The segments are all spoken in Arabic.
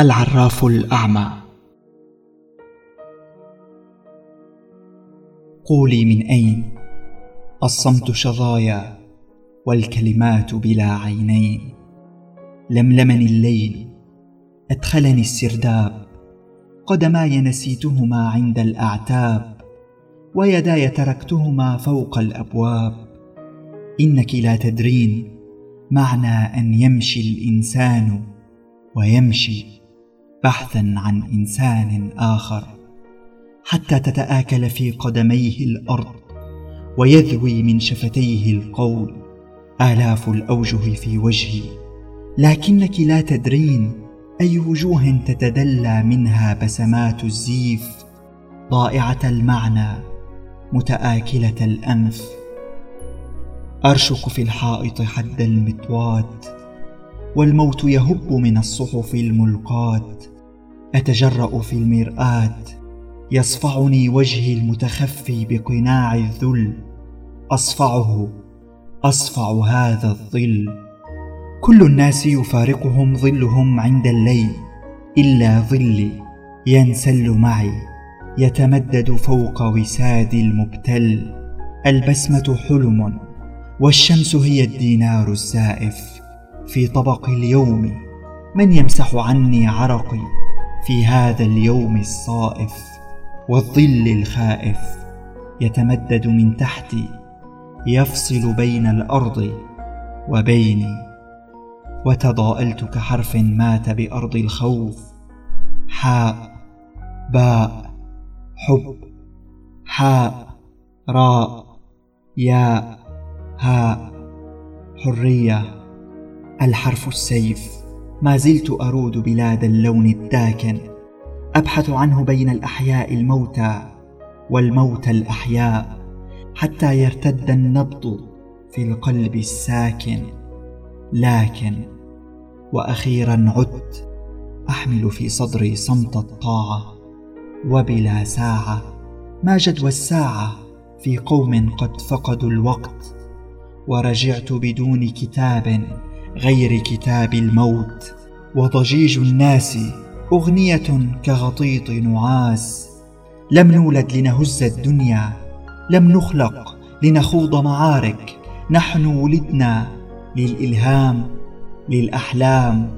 العراف الأعمى. قولي من أين؟ الصمت شظايا والكلمات بلا عينين. لملمني الليل أدخلني السرداب. قدماي نسيتهما عند الأعتاب ويداي تركتهما فوق الأبواب. إنك لا تدرين معنى أن يمشي الإنسان ويمشي. بحثا عن إنسان آخر حتى تتآكل في قدميه الأرض ويذوي من شفتيه القول. آلاف الأوجه في وجهي لكنك لا تدرين أي وجوه تتدلى منها بسمات الزيف. ضائعة المعنى متآكلة الأنف. أرشق في الحائط حد المتواد والموت يهب من الصحف الملقاة. أتجرأ في المرآة. يصفعني وجهي المتخفي بقناع الذل. أصفعه أصفع هذا الظل. كل الناس يفارقهم ظلهم عند الليل. إلا ظلي ينسل معي. يتمدد فوق وساد المبتل. البسمة حلم والشمس هي الدينار الزائف في طبق اليوم من يمسح عني عرقي. في هذا اليوم الصائف والظل الخائف يتمدد من تحتي يفصل بين الأرض وبيني. وتضاءلت كحرف مات بأرض الخوف حاء باء حب حاء راء ياء هاء. حرية الحرف السيف. ما زلت أرود بلاد اللون الداكن أبحث عنه بين الأحياء الموتى والموتى الأحياء حتى يرتد النبض في القلب الساكن. لكن وأخيرا عدت أحمل في صدري صمت الطاعة وبلا ساعة ما جدوى الساعة في قوم قد فقدوا الوقت ورجعت بدون كتاب. غير كتاب الموت وضجيج الناس أغنية كغطيط نعاس. لم نولد لنهز الدنيا لم نخلق لنخوض معارك. نحن ولدنا للإلهام للأحلام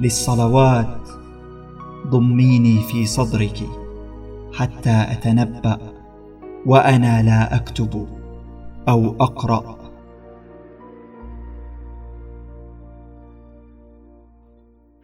للصلوات. ضميني في صدرك حتى أتنبأ وأنا لا أكتب أو أقرأ.